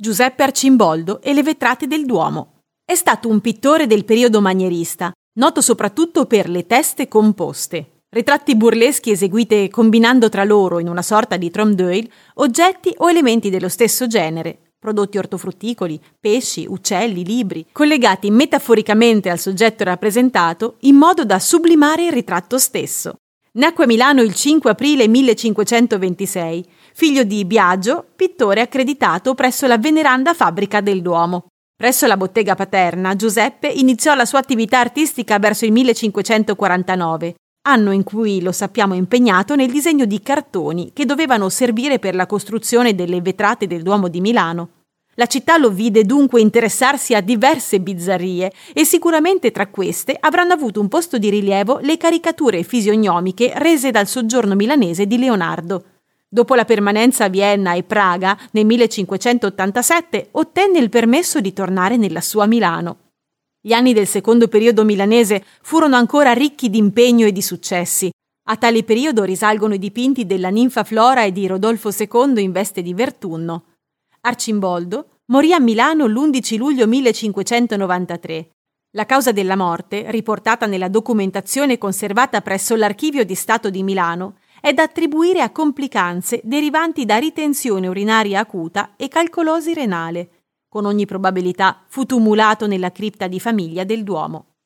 Giuseppe Arcimboldo e le vetrate del Duomo. È stato un pittore del periodo manierista, noto soprattutto per le teste composte, ritratti burleschi eseguite combinando tra loro, in una sorta di trompe oggetti o elementi dello stesso genere, prodotti ortofrutticoli, pesci, uccelli, libri, collegati metaforicamente al soggetto rappresentato in modo da sublimare il ritratto stesso. Nacque a Milano il 5 aprile 1526, figlio di Biagio, pittore accreditato presso la veneranda fabbrica del Duomo. Presso la bottega paterna, Giuseppe iniziò la sua attività artistica verso il 1549, anno in cui lo sappiamo impegnato nel disegno di cartoni che dovevano servire per la costruzione delle vetrate del Duomo di Milano. La città lo vide dunque interessarsi a diverse bizzarrie e sicuramente tra queste avranno avuto un posto di rilievo le caricature fisionomiche rese dal soggiorno milanese di Leonardo. Dopo la permanenza a Vienna e Praga nel 1587 ottenne il permesso di tornare nella sua Milano. Gli anni del secondo periodo milanese furono ancora ricchi di impegno e di successi. A tale periodo risalgono i dipinti della ninfa Flora e di Rodolfo II in veste di Vertunno. Arcimboldo morì a Milano l'11 luglio 1593. La causa della morte, riportata nella documentazione conservata presso l'Archivio di Stato di Milano, è da attribuire a complicanze derivanti da ritenzione urinaria acuta e calcolosi renale, con ogni probabilità fu tumulato nella cripta di famiglia del Duomo.